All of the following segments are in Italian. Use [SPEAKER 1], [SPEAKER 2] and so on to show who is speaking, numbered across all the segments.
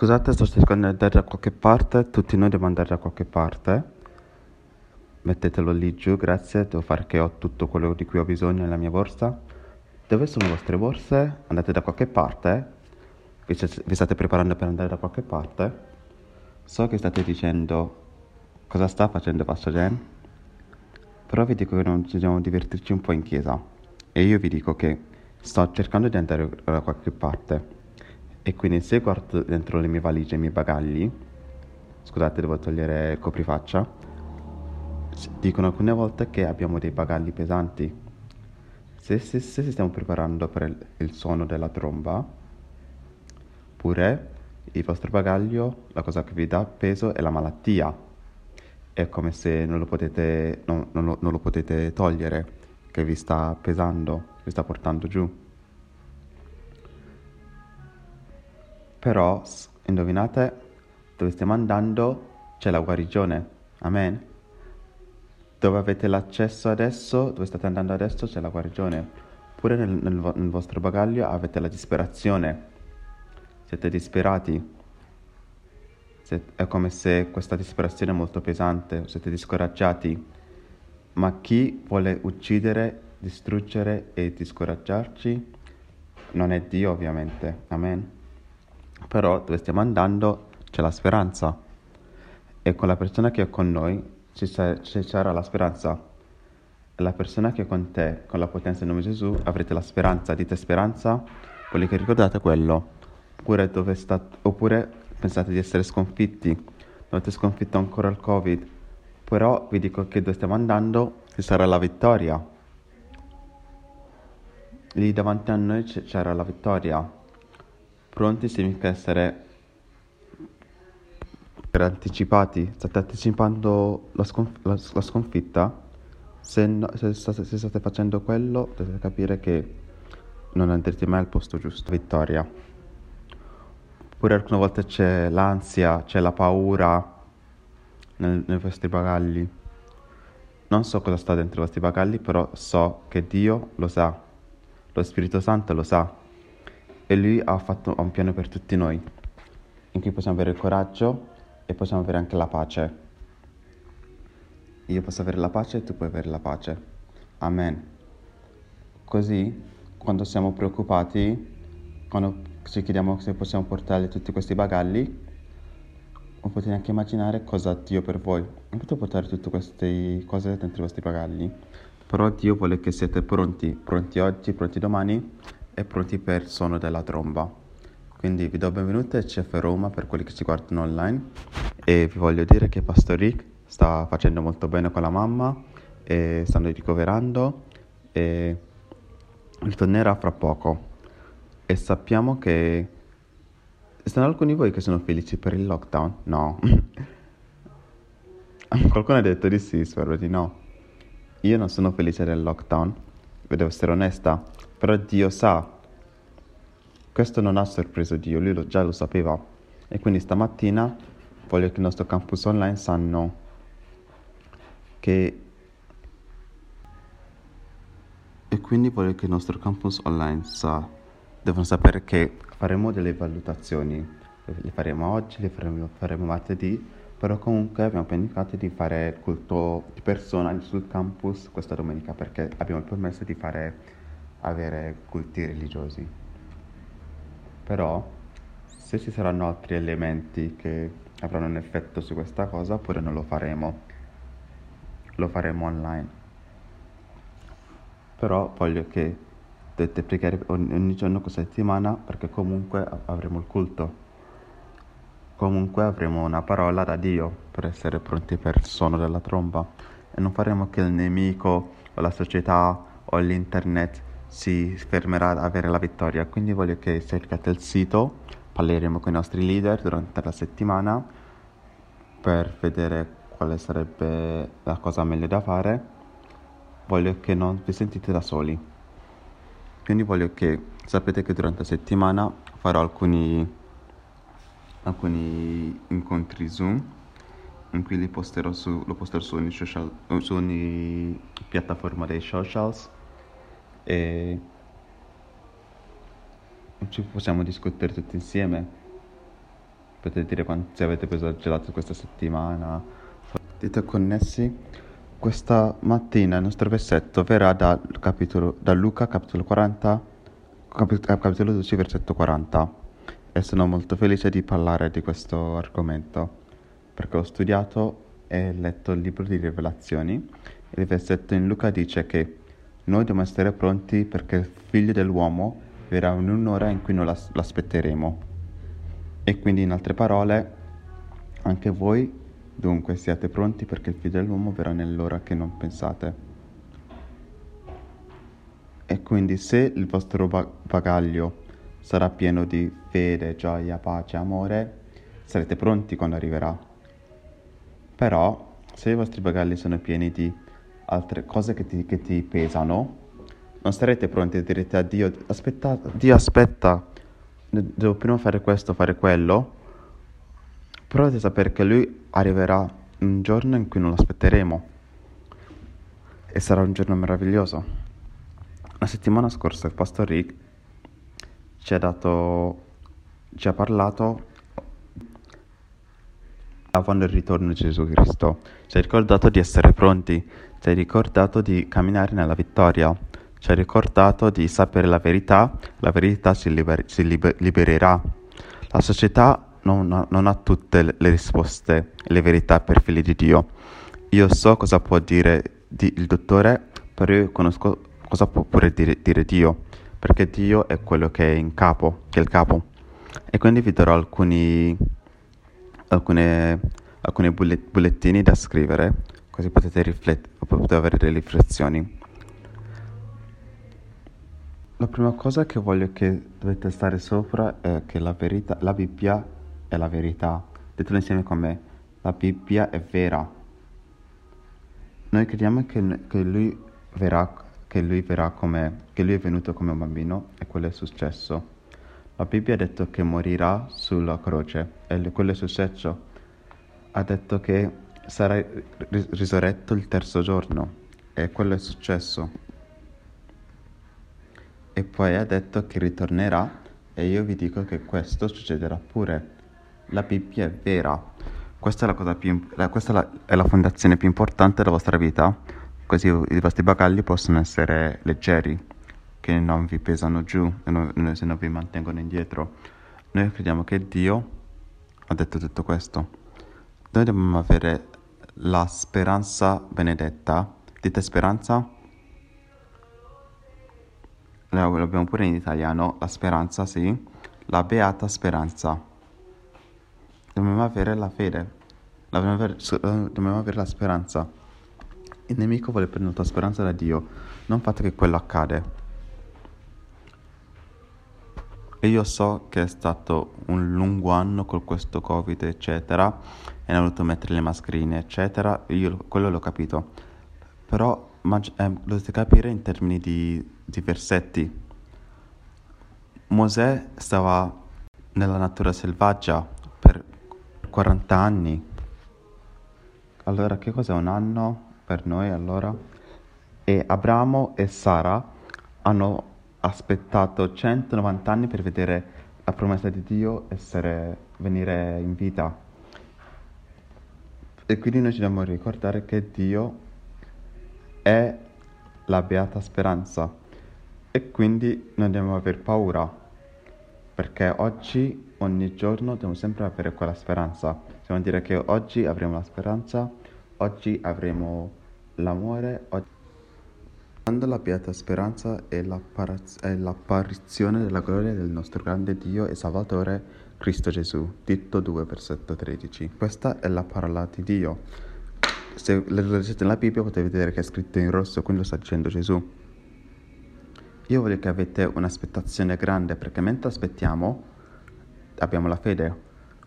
[SPEAKER 1] Scusate, sto cercando di andare da qualche parte, tutti noi dobbiamo andare da qualche parte. Mettetelo lì giù, grazie, devo fare che ho tutto quello di cui ho bisogno nella mia borsa. Dove sono le vostre borse? Andate da qualche parte? Vi, vi state preparando per andare da qualche parte? So che state dicendo cosa sta facendo Pastor Jen, però vi dico che non dobbiamo divertirci un po' in chiesa. E io vi dico che sto cercando di andare da qualche parte e quindi se guardo dentro le mie valigie, i miei bagagli, scusate devo togliere coprifaccia, dicono alcune volte che abbiamo dei bagagli pesanti. Se, se, se si stiamo preparando per il, il suono della tromba, pure il vostro bagaglio, la cosa che vi dà peso è la malattia. È come se non lo potete, non, non lo, non lo potete togliere, che vi sta pesando, vi sta portando giù. Però, indovinate, dove stiamo andando c'è la guarigione. Amen. Dove avete l'accesso adesso, dove state andando adesso c'è la guarigione. Pure nel, nel, nel vostro bagaglio avete la disperazione. Siete disperati. È come se questa disperazione è molto pesante, siete discoraggiati. Ma chi vuole uccidere, distruggere e discoraggiarci non è Dio ovviamente. Amen però dove stiamo andando c'è la speranza e con la persona che è con noi ci, sa- ci sarà la speranza. La persona che è con te, con la potenza del nome di Gesù, avrete la speranza. Dite speranza, quelli che ricordate quello. Oppure, dove sta- oppure pensate di essere sconfitti, non avete sconfitto ancora il Covid. Però vi dico che dove stiamo andando ci sarà la vittoria. Lì davanti a noi c'era la vittoria Pronti significa essere per anticipati. State anticipando la, sconf- la, la sconfitta? Se, no, se, state, se, state, facendo quello, dovete capire che non andrete mai al posto giusto. Vittoria. Oppure alcune volte c'è l'ansia, c'è la paura nel, nei vostri bagagli. Non so cosa sta dentro i vostri bagagli, però so che Dio lo sa. Lo Spirito Santo lo sa e lui ha fatto un piano per tutti noi, in cui possiamo avere il coraggio e possiamo avere anche la pace. Io posso avere la pace e tu puoi avere la pace. Amen. Così, quando siamo preoccupati, quando ci chiediamo se possiamo portare tutti questi bagagli, non potete neanche immaginare cosa Dio per voi. Non potete portare tutte queste cose dentro i vostri bagagli, però Dio vuole che siete pronti, pronti oggi, pronti domani e pronti per il suono della tromba. Quindi vi do benvenuti a CF Roma per quelli che ci guardano online e vi voglio dire che Pastor Rick sta facendo molto bene con la mamma e stanno ricoverando e ritornerà fra poco. E sappiamo che stanno alcuni di voi che sono felici per il lockdown? No. Qualcuno ha detto di sì, spero di no. Io non sono felice del lockdown, devo essere onesta però Dio sa, questo non ha sorpreso Dio, lui lo, già lo sapeva. E quindi stamattina voglio che il nostro campus online sanno che... E quindi voglio che il nostro campus online sa, devono sapere che faremo delle valutazioni, le faremo oggi, le faremo, faremo martedì, però comunque abbiamo pianificato di fare il culto di persona sul campus questa domenica perché abbiamo permesso di fare avere culti religiosi. Però se ci saranno altri elementi che avranno un effetto su questa cosa, oppure non lo faremo. Lo faremo online. Però voglio che dovete pregare ogni giorno questa settimana perché comunque avremo il culto. Comunque avremo una parola da Dio per essere pronti per il suono della tromba e non faremo che il nemico o la società o l'internet si fermerà ad avere la vittoria. Quindi voglio che cercate il sito, parleremo con i nostri leader durante la settimana per vedere quale sarebbe la cosa meglio da fare. Voglio che non vi sentite da soli. Quindi voglio che sapete che durante la settimana farò alcuni, alcuni incontri Zoom in cui li posterò su, lo posterò su ogni, social, su ogni piattaforma dei socials e ci possiamo discutere tutti insieme. Potete dire quanti, avete preso il gelato questa settimana. Dite connessi. Questa mattina il nostro versetto verrà da, capitolo, da Luca capitolo 40, capitolo 12 versetto 40 e sono molto felice di parlare di questo argomento perché ho studiato e letto il libro di rivelazioni e il versetto in Luca dice che noi dobbiamo essere pronti perché il figlio dell'uomo verrà in un'ora in cui non l'aspetteremo. E quindi in altre parole, anche voi dunque siate pronti perché il figlio dell'uomo verrà nell'ora che non pensate. E quindi se il vostro bagaglio sarà pieno di fede, gioia, pace, amore, sarete pronti quando arriverà. Però se i vostri bagagli sono pieni di altre cose che ti, che ti pesano, non sarete pronti a dire a Dio, aspetta, Dio aspetta, devo prima fare questo, fare quello, però dovete sapere che Lui arriverà un giorno in cui non lo aspetteremo e sarà un giorno meraviglioso. La settimana scorsa il pastor Rick ci ha dato, ci ha parlato quando il ritorno di Gesù Cristo, ci ha ricordato di essere pronti, ci ha ricordato di camminare nella vittoria, ci ha ricordato di sapere la verità, la verità si, liber- si liber- libererà. La società non ha, non ha tutte le risposte e le verità per figli di Dio. Io so cosa può dire di, il dottore, però io conosco cosa può pure dire, dire Dio, perché Dio è quello che è in capo, che è il capo. E quindi vi darò alcuni, alcune, alcuni bullettini da scrivere, così potete, riflet- potete avere delle riflessioni. La prima cosa che voglio che dovete stare sopra è che la verità, la Bibbia è la verità. Ditelo insieme con me, la Bibbia è vera. Noi crediamo che, che, lui, verrà, che lui verrà come, che lui è venuto come un bambino e quello è successo. La Bibbia ha detto che morirà sulla croce e quello è successo. Ha detto che sarà risorretto il terzo giorno e quello è successo e poi ha detto che ritornerà e io vi dico che questo succederà pure. La Bibbia è vera. Questa è la, cosa più, questa è la, fondazione più importante della vostra vita, così i vostri bagagli possono essere leggeri, che non vi pesano giù e non, se non vi mantengono indietro. Noi crediamo che Dio ha detto tutto questo. Noi dobbiamo avere la speranza benedetta. Dite speranza? l'abbiamo pure in italiano, la speranza, sì, la beata speranza. Dobbiamo avere la fede, dobbiamo avere, dobbiamo avere la speranza. Il nemico vuole prendere la speranza da Dio, non fate che quello accade. E io so che è stato un lungo anno con questo Covid, eccetera, e hanno voluto mettere le mascherine, eccetera, io quello l'ho capito. Però ma, eh, dovete capire in termini di, di versetti. Mosè stava nella natura selvaggia per 40 anni. Allora, che cos'è un anno per noi allora? E Abramo e Sara hanno aspettato 190 anni per vedere la promessa di Dio essere, venire in vita. E quindi noi ci dobbiamo ricordare che Dio è la beata speranza e quindi non dobbiamo aver paura perché oggi, ogni giorno, dobbiamo sempre avere quella speranza. Dobbiamo dire che oggi avremo la speranza, oggi avremo l'amore. Oggi... Quando la beata speranza è, l'apparizione della gloria del nostro grande Dio e Salvatore Cristo Gesù. Tito 2, versetto 13. Questa è la parola di Dio se leggete nella Bibbia potete vedere che è scritto in rosso, quindi lo sta dicendo Gesù. Io voglio che avete un'aspettazione grande perché mentre aspettiamo abbiamo la fede,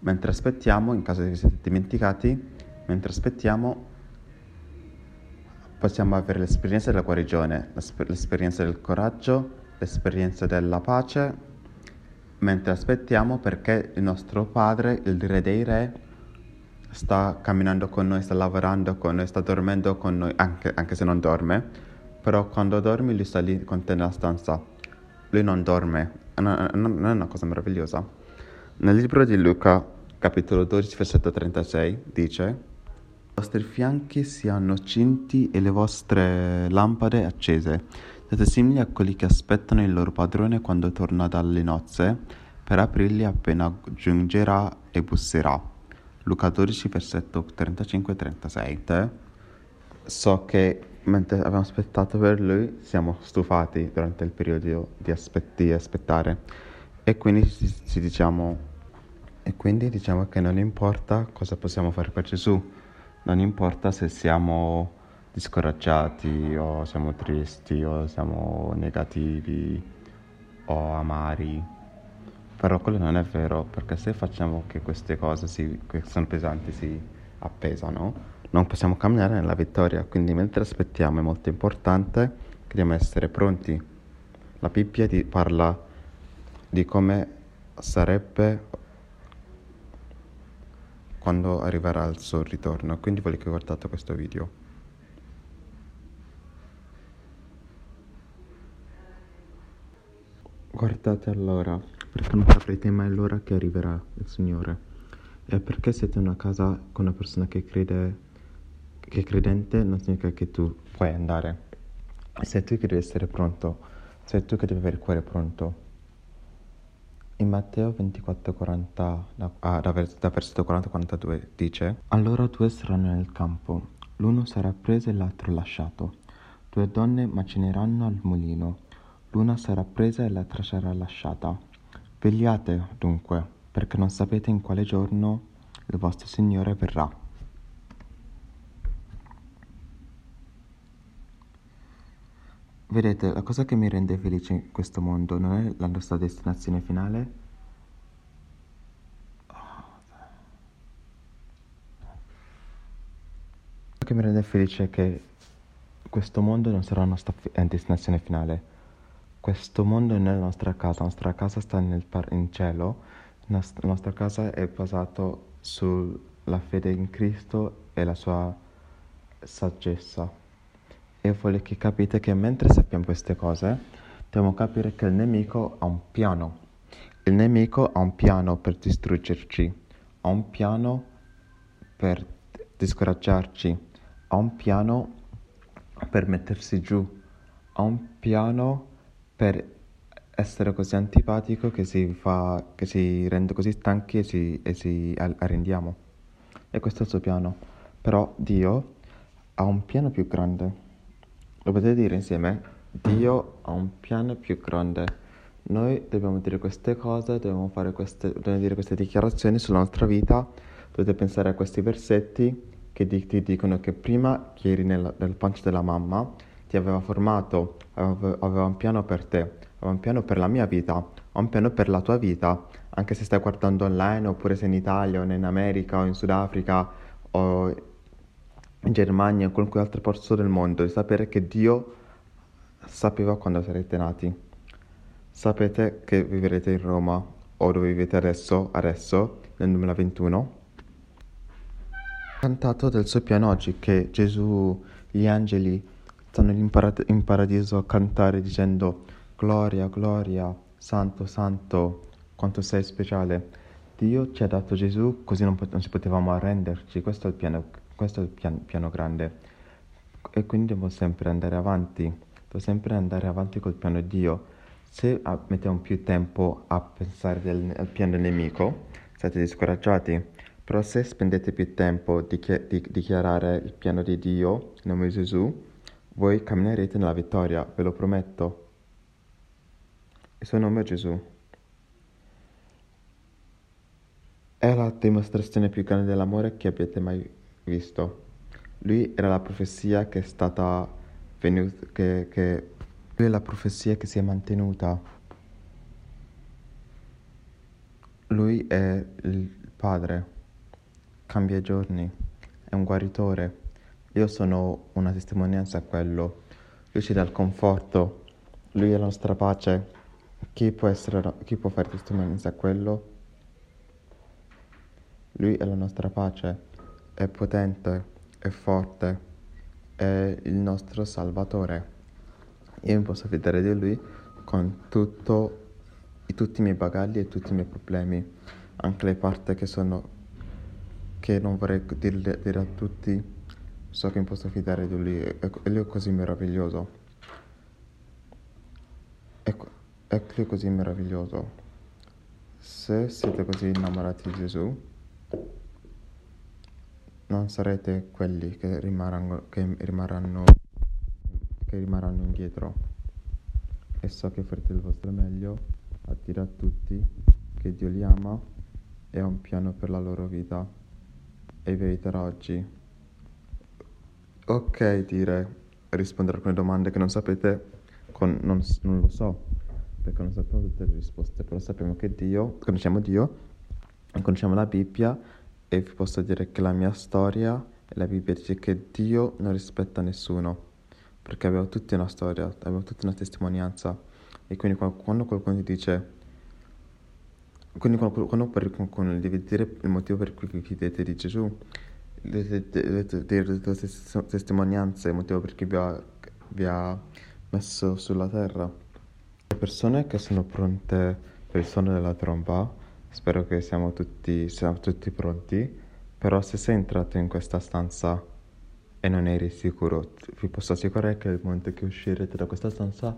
[SPEAKER 1] mentre aspettiamo, in caso che siete dimenticati, mentre aspettiamo possiamo avere l'esperienza della guarigione, l'esperienza del coraggio, l'esperienza della pace, mentre aspettiamo perché il nostro Padre, il Re dei Re, sta camminando con noi, sta lavorando con noi, sta dormendo con noi, anche, anche se non dorme, però quando dormi lui sta lì con te nella stanza. Lui non dorme, non, non è una cosa meravigliosa. Nel libro di Luca, capitolo 12, versetto 36, dice I vostri fianchi siano cinti e le vostre lampade accese. Siete simili a quelli che aspettano il loro padrone quando torna dalle nozze per aprirli appena giungerà e busserà. Luca 12, versetto 35-36. So che mentre abbiamo aspettato per lui siamo stufati durante il periodo di, aspetti, aspettare e quindi ci, ci diciamo e quindi diciamo che non importa cosa possiamo fare per Gesù, non importa se siamo discoraggiati o siamo tristi o siamo negativi o amari. Però quello non è vero, perché se facciamo che queste cose si, che sono pesanti si appesano, non possiamo camminare nella vittoria. Quindi mentre aspettiamo è molto importante che dobbiamo essere pronti. La Bibbia di, parla di come sarebbe quando arriverà il suo ritorno, quindi voglio che guardate questo video. Guardate allora, perché non saprete mai l'ora che arriverà il Signore. E perché siete in una casa con una persona che crede, che è credente, non significa che tu puoi andare. Sei tu che devi essere pronto, sei tu che devi avere il cuore pronto. In Matteo 24:40, ah, da, da versetto 40-42 dice Allora due saranno nel campo, l'uno sarà preso e l'altro lasciato. Due donne macineranno al mulino, l'una sarà presa e l'altra sarà lasciata. Vegliate dunque, perché non sapete in quale giorno il vostro Signore verrà. Vedete, la cosa che mi rende felice in questo mondo non è la nostra destinazione finale. La che mi rende felice è che questo mondo non sarà la nostra eh, destinazione finale. Questo mondo non è la nostra casa, la nostra casa sta nel par- in cielo, la nostra casa è basata sulla fede in Cristo e la sua saggezza e voglio che capite che mentre sappiamo queste cose, dobbiamo capire che il nemico ha un piano. Il nemico ha un piano per distruggerci, ha un piano per discoraggiarci, ha un piano per mettersi giù, ha un piano per essere così antipatico che si, fa, che si rende così stanchi e si, e si arrendiamo. E questo è il suo piano. Però Dio ha un piano più grande. Lo potete dire insieme? Dio ha un piano più grande. Noi dobbiamo dire queste cose, dobbiamo, queste, dobbiamo dire queste dichiarazioni sulla nostra vita. Dovete pensare a questi versetti che ti, ti dicono che prima che eri nel, nel pancia della mamma ti aveva formato, aveva, aveva un piano per te, aveva un piano per la mia vita, ha un piano per la tua vita, anche se stai guardando online oppure sei in Italia o in America o in Sudafrica o Germania o in qualunque altro posto del mondo, di sapere che Dio sapeva quando sarete nati. Sapete che vivrete in Roma o dove vivete adesso, adesso, nel 2021. Cantato del suo piano oggi che Gesù, gli angeli stanno in, parad- in paradiso a cantare dicendo Gloria, gloria, santo, santo, quanto sei speciale. Dio ci ha dato Gesù così non, pot- non si potevamo arrenderci, questo è il piano questo è il pian- piano grande e quindi devo sempre andare avanti, devo sempre andare avanti col piano di Dio. Se mettiamo più tempo a pensare del, al piano nemico, siete discoraggiati. Però se spendete più tempo a dichi- di dichiarare il piano di Dio, in nome di Gesù, voi camminerete nella vittoria, ve lo prometto. Il suo nome è Gesù. È la dimostrazione più grande dell'amore che abbiate mai visto. Lui era la profezia che è stata venuta, che, che lui è la profezia che si è mantenuta. Lui è il Padre, cambia i giorni, è un guaritore. Io sono una testimonianza a quello. Lui ci dà il conforto, lui è la nostra pace. Chi può, essere, chi può fare testimonianza a quello? Lui è la nostra pace è potente, è forte, è il nostro Salvatore. Io mi posso fidare di Lui con tutto, tutti i miei bagagli e tutti i miei problemi, anche le parti che sono che non vorrei dire, dire a tutti, so che mi posso fidare di lui, e lui è così meraviglioso. Ecco, ecco lui è così meraviglioso. Se siete così innamorati di Gesù, non sarete quelli che rimarranno, che rimarranno, che rimarranno indietro. E so che farete il vostro meglio a dire a tutti che Dio li ama e ha un piano per la loro vita e vi aiuterà oggi. Ok, dire, rispondere a alcune domande che non sapete, con, non, non lo so, perché non sappiamo tutte le risposte, però sappiamo che Dio, conosciamo Dio, conosciamo la Bibbia e vi posso dire che la mia storia e la Bibbia dice che Dio non rispetta nessuno, perché abbiamo tutti una storia, abbiamo tutti una testimonianza e quindi quando qualcuno ti dice quindi quando, quando qualcuno devi dire il motivo per cui fidete di Gesù, le, tue testimonianze, il motivo per cui vi ha, vi ha messo sulla terra. Le persone che sono pronte per il suono della tromba, spero che siamo tutti, siamo tutti pronti, però se sei entrato in questa stanza e non eri sicuro, vi posso assicurare che nel momento che uscirete da questa stanza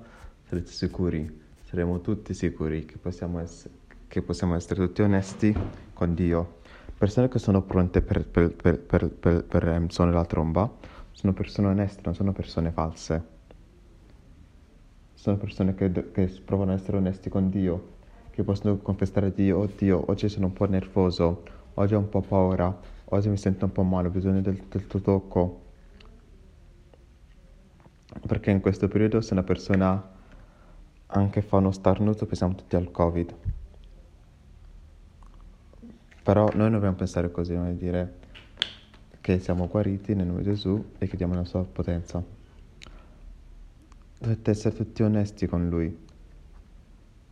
[SPEAKER 1] sarete sicuri, saremo tutti sicuri che possiamo essere che possiamo essere tutti onesti con Dio. Persone che sono pronte per, per, per, per, um, suonare la tromba sono persone oneste, non sono persone false. Sono persone che, che provano ad essere onesti con Dio, che possono confessare a Dio, oh Dio, oggi sono un po' nervoso, oggi ho un po' paura, oggi mi sento un po' male, ho bisogno del, del tuo tocco. Perché in questo periodo se una persona anche fa uno starnuto pensiamo tutti al Covid. Però noi non dobbiamo pensare così, dobbiamo dire che siamo guariti nel nome di Gesù e chiediamo la sua potenza. Dovete essere tutti onesti con Lui.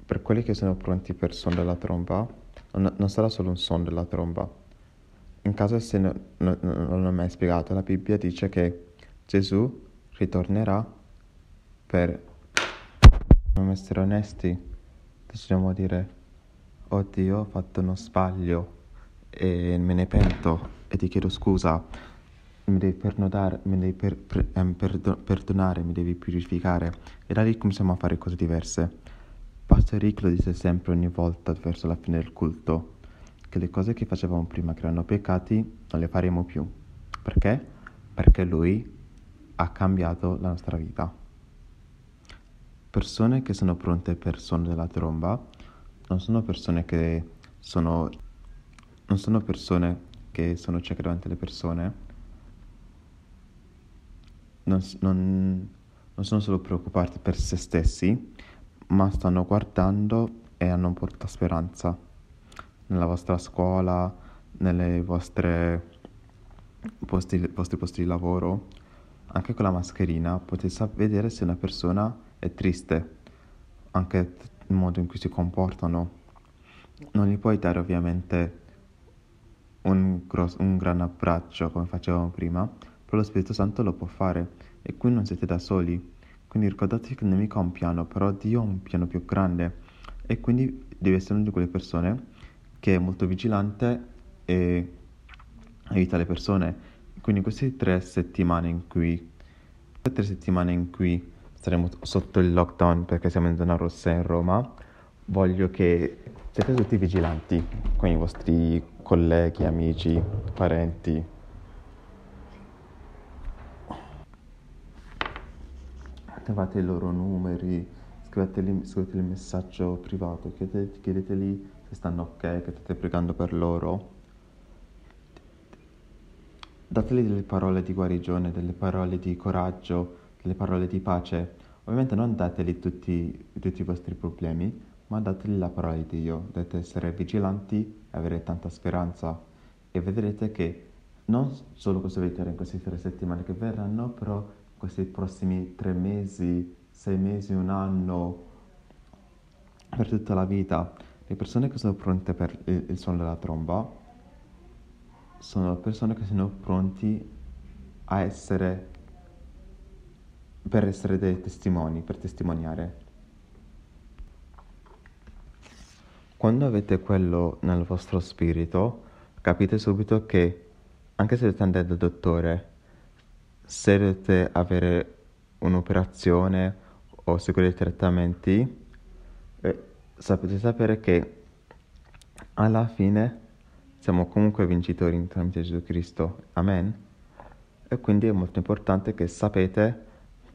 [SPEAKER 1] Per quelli che sono pronti per suon della tromba, non, non, sarà solo un suono della tromba. In caso se no, no, non l'ho mai spiegato, la Bibbia dice che Gesù ritornerà per... Dobbiamo essere onesti. Dobbiamo dire, oh Dio, ho fatto uno sbaglio e me ne pento e ti chiedo scusa, mi devi perdonare, mi devi per, per, perdo, perdonare, mi devi purificare. E da lì cominciamo a fare cose diverse. Pastor Rick lo dice sempre ogni volta verso la fine del culto, che le cose che facevamo prima che erano peccati non le faremo più. Perché? Perché lui ha cambiato la nostra vita. Persone che sono pronte per suono della tromba non sono persone che sono non sono persone che sono cieche davanti alle persone, non, non, non sono solo preoccupati per se stessi, ma stanno guardando e hanno porta speranza nella vostra scuola, posti, vostri posti di lavoro. Anche con la mascherina potete vedere se una persona è triste, anche il modo in cui si comportano. Non gli puoi dare ovviamente un, grosso, un gran abbraccio come facevamo prima, però lo Spirito Santo lo può fare e qui non siete da soli. Quindi ricordatevi che il nemico ha un piano, però Dio ha un piano più grande e quindi devi essere una di quelle persone che è molto vigilante e aiuta le persone. Quindi queste tre settimane in cui, tre settimane in cui saremo sotto il lockdown perché siamo in zona rossa in Roma, voglio che siete tutti vigilanti con i vostri colleghi, amici, parenti. Trovate i loro numeri, scriveteli il messaggio privato, chiedete, chiedeteli se stanno ok, che state pregando per loro. Dateli delle parole di guarigione, delle parole di coraggio, delle parole di pace. Ovviamente non dateli tutti, tutti i vostri problemi, ma dateli la parola di Dio, dovete essere vigilanti e avere tanta speranza e vedrete che non solo cosa vedrete in queste tre settimane che verranno, però questi prossimi tre mesi, sei mesi, un anno, per tutta la vita, le persone che sono pronte per il, il suono della tromba sono persone che sono pronti a essere per essere dei testimoni, per testimoniare. Quando avete quello nel vostro spirito, capite subito che anche se andare dal dottore, se dovete avere un'operazione o seguire i trattamenti, eh, sapete sapere che alla fine siamo comunque vincitori tramite Gesù Cristo. Amen. E quindi è molto importante che sapete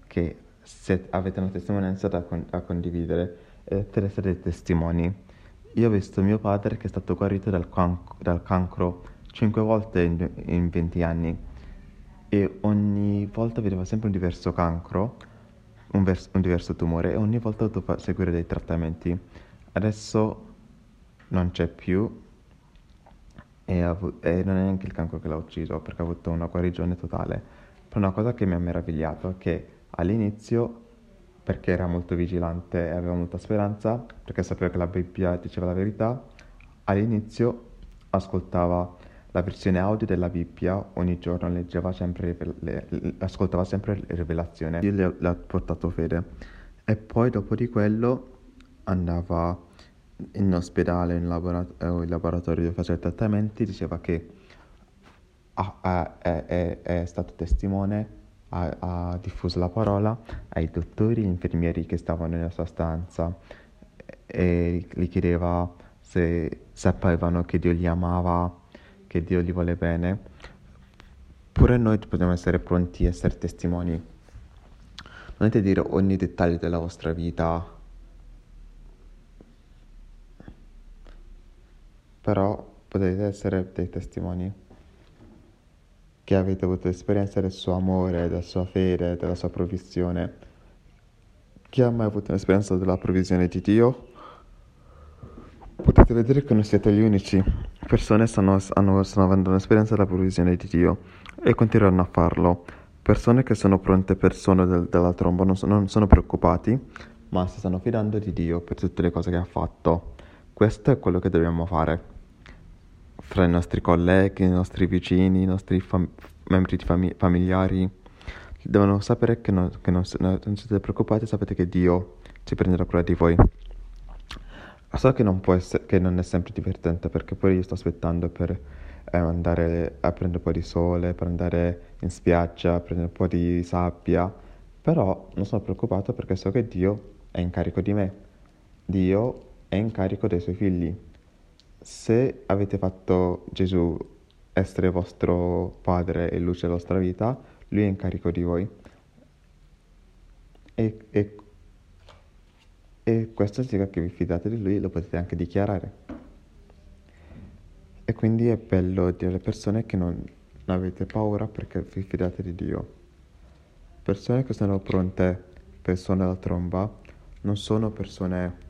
[SPEAKER 1] che se avete una testimonianza da, con- da condividere e essere dei testimoni. Io ho visto mio padre che è stato guarito dal, can- dal cancro cinque volte in, in 20 anni e ogni volta vedeva sempre un diverso cancro, un, vers- un diverso tumore e ogni volta doveva seguire dei trattamenti. Adesso non c'è più e, avu- e non è neanche il cancro che l'ha ucciso perché ha avuto una guarigione totale. Però una cosa che mi ha meravigliato è che all'inizio, perché era molto vigilante e aveva molta speranza, perché sapeva che la Bibbia diceva la verità, all'inizio ascoltava la versione audio della Bibbia, ogni giorno leggeva sempre, le, ascoltava sempre le rivelazioni. Dio le, le ha portato fede. E poi dopo di quello andava in ospedale, in, laborat- eh, in laboratorio dove faceva trattamenti, diceva che ha, ha, è, è, stato testimone, ha, ha, diffuso la parola ai dottori e infermieri che stavano nella sua stanza e gli chiedeva se sapevano che Dio li amava, che Dio li vuole bene. Pure noi possiamo essere pronti a essere testimoni. Non dovete dire ogni dettaglio della vostra vita però potete essere dei testimoni che avete avuto esperienza del suo amore, della sua fede, della sua provvisione. Chi ha mai avuto un'esperienza della provvisione di Dio? Potete vedere che non siete gli unici. Persone stanno, hanno, stanno avendo un'esperienza della provvisione di Dio e continueranno a farlo. Persone che sono pronte per suono del, della tromba non sono, non sono preoccupati, ma si stanno fidando di Dio per tutte le cose che ha fatto. Questo è quello che dobbiamo fare fra i nostri colleghi, i nostri vicini, i nostri fam- membri fami- familiari. Devono sapere che, non, che non, non, siete preoccupati, sapete che Dio si prenderà cura di voi. So che non, essere, che non è sempre divertente perché poi io sto aspettando per eh, andare a prendere un po' di sole, per andare in spiaggia, prendere un po' di sabbia, però non sono preoccupato perché so che Dio è in carico di me. Dio è in carico dei suoi figli se avete fatto Gesù essere vostro padre e luce della vostra vita, lui è in carico di voi. E, e, e questo significa che vi fidate di lui, lo potete anche dichiarare. E quindi è bello dire alle persone che non, non avete paura perché vi fidate di Dio. Persone che sono pronte per suonare la tromba non sono persone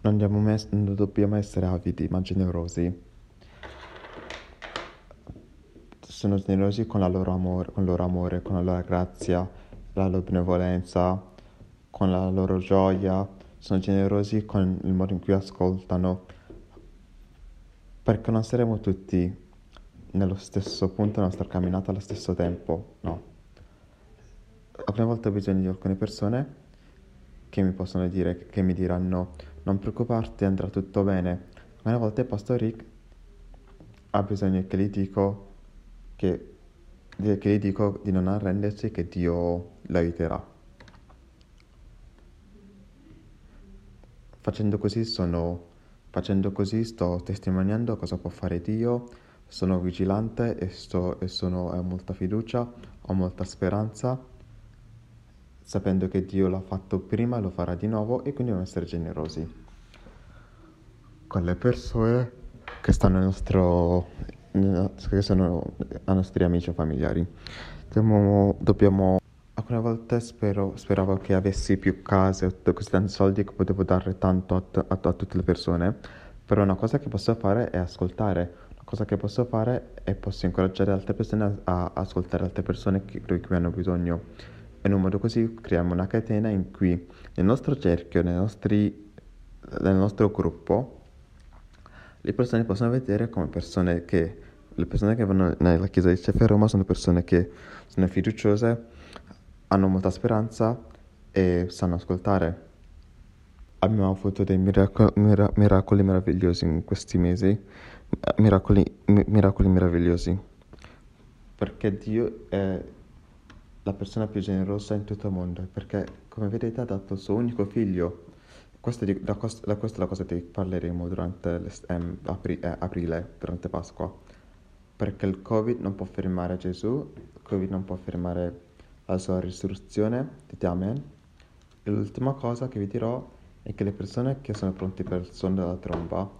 [SPEAKER 1] non, mes- non dobbiamo essere avidi, ma generosi. Sono generosi con, loro amore, con il loro amore, con la loro grazia, la loro benevolenza, con la loro gioia. Sono generosi con il modo in cui ascoltano. Perché non saremo tutti nello stesso punto della nostra camminata allo stesso tempo, no. Alcune volte ho bisogno di alcune persone che mi possono dire, che mi diranno non preoccuparti, andrà tutto bene. Una volta il pastor Rick ha bisogno che gli dico che, che gli dico di non arrendersi che Dio l'aiuterà. Facendo così sono facendo così sto testimoniando cosa può fare Dio, sono vigilante e, sto, e sono, ho molta fiducia, ho molta speranza sapendo che Dio l'ha fatto prima, lo farà di nuovo e quindi dobbiamo essere generosi con le persone che stanno nostro, che sono i nostri amici o familiari. Dobbiamo, dobbiamo alcune volte spero, speravo che avessi più case o così tanti soldi che potevo dare tanto a, a, a tutte le persone, però una cosa che posso fare è ascoltare. Una cosa che posso fare è posso incoraggiare altre persone a, a ascoltare altre persone che, che hanno bisogno. In un modo così creiamo una catena in cui nel nostro cerchio, nostri, nel nostro gruppo, le persone possono vedere come persone che le persone che vanno nella chiesa di CF Roma sono persone che sono fiduciose, hanno molta speranza e sanno ascoltare. abbiamo avuto dei miracoli, mira- miracoli meravigliosi in questi mesi, miracoli, mi- miracoli meravigliosi, perché Dio è la persona più generosa in tutto il mondo, perché come vedete ha dato il suo unico figlio. Questo di, da, questo, da questa è la cosa di cui parleremo durante ehm, apri, eh, aprile, durante Pasqua, perché il Covid non può fermare Gesù, il Covid non può fermare la sua risurrezione, dite amen. E l'ultima cosa che vi dirò è che le persone che sono pronte per il suono della tromba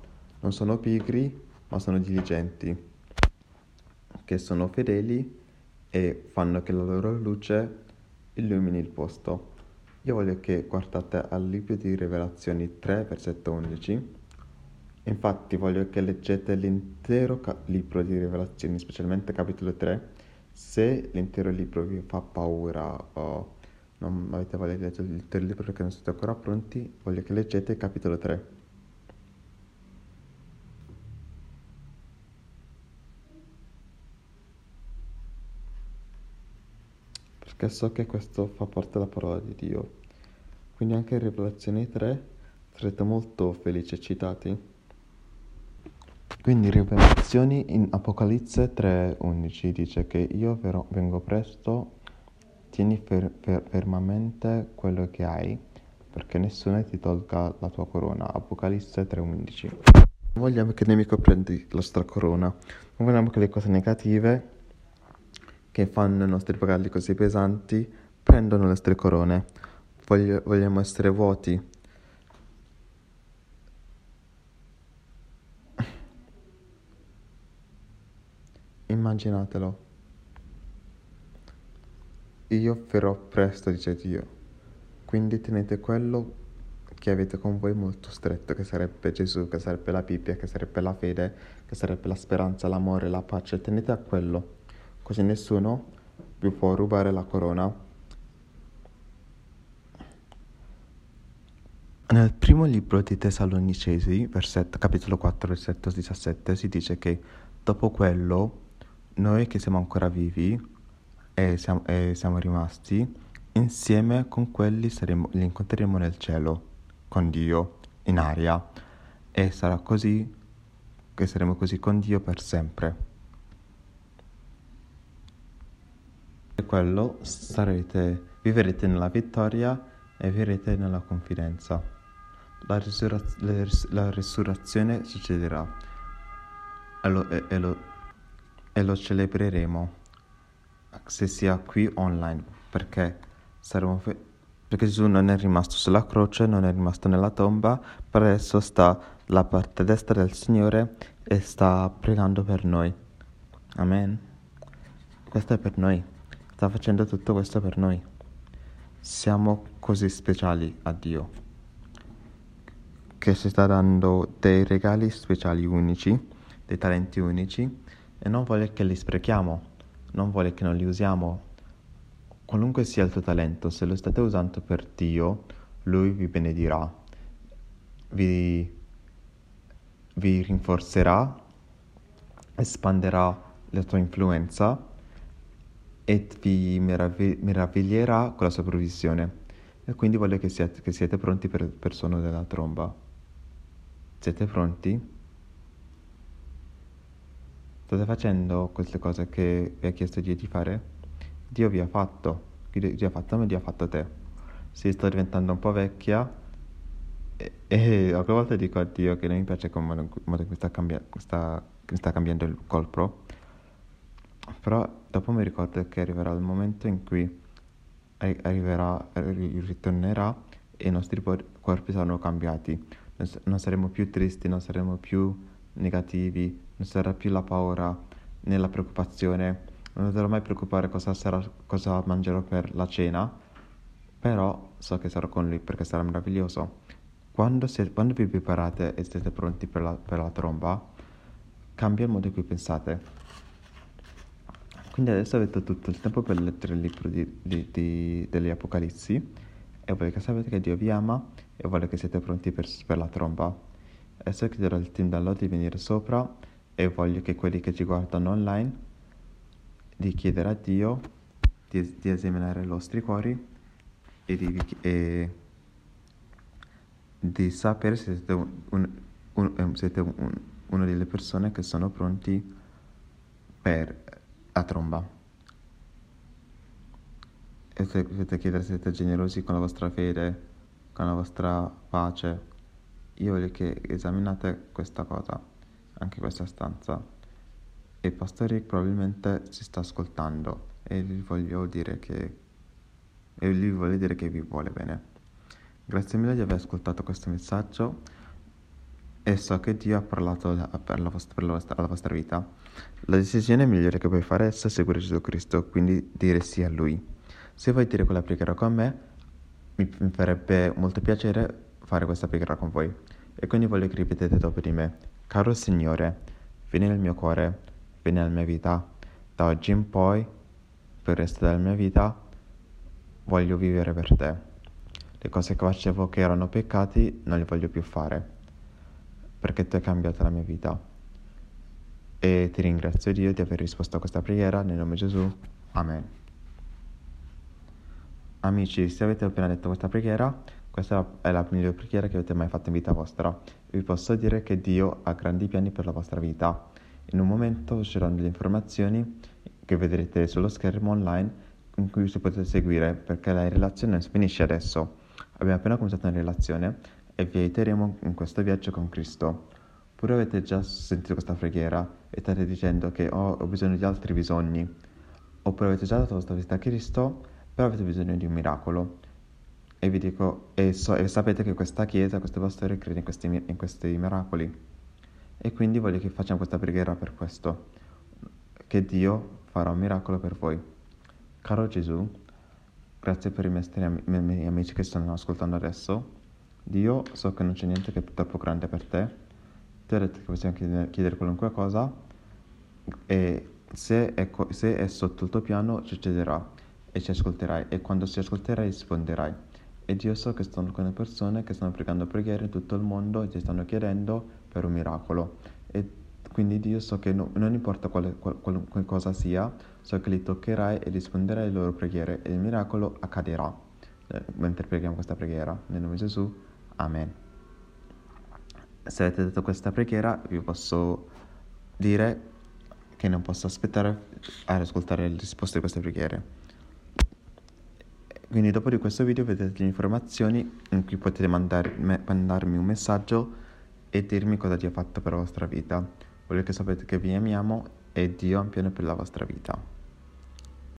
[SPEAKER 1] non sono pigri, ma sono diligenti, che sono fedeli e fanno che la loro luce illumini il posto. Io voglio che guardate al libro di Rivelazioni 3, versetto 11. Infatti voglio che leggete l'intero ca- libro di Rivelazioni, specialmente capitolo 3. Se l'intero libro vi fa paura o non avete voglia di leggere l'intero libro perché non siete ancora pronti, voglio che leggete il capitolo 3. Perché so che questo fa parte della parola di Dio. Quindi anche in Rivelazione 3 sarete molto felici e eccitati. Quindi Rivelazioni in Apocalisse 3.11 dice che io vengo presto, tieni fer, fer, fermamente quello che hai, perché nessuno ti tolga la tua corona. Apocalisse 3.11. Non vogliamo che il nemico prendi la nostra corona, non vogliamo che le cose negative che fanno i nostri bagagli così pesanti prendono le nostre corone. Voglio, vogliamo essere vuoti. Immaginatelo. Io verrò presto, dice Dio. Quindi tenete quello che avete con voi molto stretto, che sarebbe Gesù, che sarebbe la Bibbia, che sarebbe la fede, che sarebbe la speranza, l'amore, la pace. Tenete a quello così nessuno vi può rubare la corona. Nel primo libro di Tessalonicesi, versetto, capitolo 4, versetto 17, si dice che dopo quello noi che siamo ancora vivi e siamo, e siamo rimasti, insieme con quelli saremo, li incontreremo nel cielo, con Dio, in aria, e sarà così che saremo così con Dio per sempre. quello sarete, vivrete nella vittoria e vivrete nella confidenza. La, risurraz- la risurrezione succederà e lo, e, e, lo, e lo, celebreremo se sia qui online perché, saremo fe- perché Gesù non è rimasto sulla croce, non è rimasto nella tomba, per adesso sta alla parte destra del Signore e sta pregando per noi. Amen. Questo è per noi sta facendo tutto questo per noi. Siamo così speciali a Dio, che ci sta dando dei regali speciali unici, dei talenti unici, e non vuole che li sprechiamo, non vuole che non li usiamo. Qualunque sia il tuo talento, se lo state usando per Dio, Lui vi benedirà, vi, vi rinforzerà, espanderà la tua influenza e vi meravig- meraviglierà con la sua provvisione. E quindi voglio che siate, che siete pronti per il suono della tromba. Siete pronti? State facendo queste cose che vi ha chiesto Dio di fare? Dio vi ha fatto. Dio ha fatto me, Dio ha fatto te. Se sto diventando un po' vecchia e, e a volte dico a Dio che non mi piace come modo in cui sta, cambia- sta, sta cambiando il colpo però dopo mi ricordo che arriverà il momento in cui arriverà, ritornerà e i nostri corpi saranno cambiati. Non saremo più tristi, non saremo più negativi, non sarà più la paura né la preoccupazione. Non dovrò mai preoccupare cosa, sarà, cosa mangerò per la cena, però so che sarò con lui perché sarà meraviglioso. Quando, siete, quando vi preparate e siete pronti per la, per la tromba, cambia il modo in cui pensate quindi adesso avete tutto il tempo per leggere il libro di, di, di, degli Apocalissi e voglio che sapete che Dio vi ama e voglio che siete pronti per, per la tromba. Adesso chiederò al team download di venire sopra e voglio che quelli che ci guardano online di chiedere a Dio di, di esaminare i vostri cuori e, di, e, di sapere se siete, un, un, un, eh, siete una delle persone che sono pronti per la tromba. E se dovete chiedere se siete generosi con la vostra fede, con la vostra pace. Io voglio che esaminate questa cosa, anche questa stanza. E Pastor Rick probabilmente si sta ascoltando e gli voglio dire che, e gli voglio dire che vi vuole bene. Grazie mille di aver ascoltato questo messaggio e so che Dio ha parlato per la vostra, per la vostra, la vostra vita. La decisione migliore che puoi fare è seguire Gesù Cristo, quindi dire sì a Lui. Se vuoi dire quella preghiera con me, mi farebbe molto piacere fare questa preghiera con voi. E quindi voglio che ripetete dopo di me. Caro Signore, vieni nel mio cuore, vieni nella mia vita. Da oggi in poi, per il resto della mia vita, voglio vivere per te. Le cose che facevo che erano peccati non le voglio più fare, perché tu hai cambiato la mia vita. E ti ringrazio Dio di aver risposto a questa preghiera nel nome di Gesù. Amen. Amici, se avete appena detto questa preghiera, questa è la migliore preghiera che avete mai fatto in vita vostra. Vi posso dire che Dio ha grandi piani per la vostra vita. In un momento usciranno delle informazioni che vedrete sullo schermo online in cui si potete seguire perché la relazione finisce adesso. Abbiamo appena cominciato una relazione e vi aiuteremo in questo viaggio con Cristo. Pure avete già sentito questa preghiera e state dicendo che oh, ho bisogno di altri bisogni. Oppure avete già dato la vostra vita a Cristo però avete bisogno di un miracolo. E vi dico, e, so, e sapete che questa chiesa, questo pastore crede in questi, in questi miracoli. E quindi voglio che facciamo questa preghiera per questo, che Dio farà un miracolo per voi. Caro Gesù, grazie per i miei, amici che stanno ascoltando adesso. Dio, so che non c'è niente che è troppo grande per te. Ti ho detto che possiamo chiedere, chiedere qualunque cosa e se è, se è sotto il tuo piano succederà e ci ascolterai e quando ci ascolterai risponderai. Ed io so che sono alcune persone che stanno pregando preghiere in tutto il mondo e ti stanno chiedendo per un miracolo. E quindi Dio so che no, non importa quale, qualunque cosa sia, so che li toccherai e risponderai alle loro preghiere e il miracolo accadrà eh, mentre preghiamo questa preghiera. Nel nome di Gesù, Amen. Se avete detto questa preghiera, vi posso dire che non posso aspettare ad ascoltare le risposte di queste preghiere. Quindi dopo di questo video vedete le informazioni in cui potete mandare, me, mandarmi un messaggio e dirmi cosa Dio ha fatto per la vostra vita. Voglio che sapete che vi amiamo e Dio ha un piano per la vostra vita.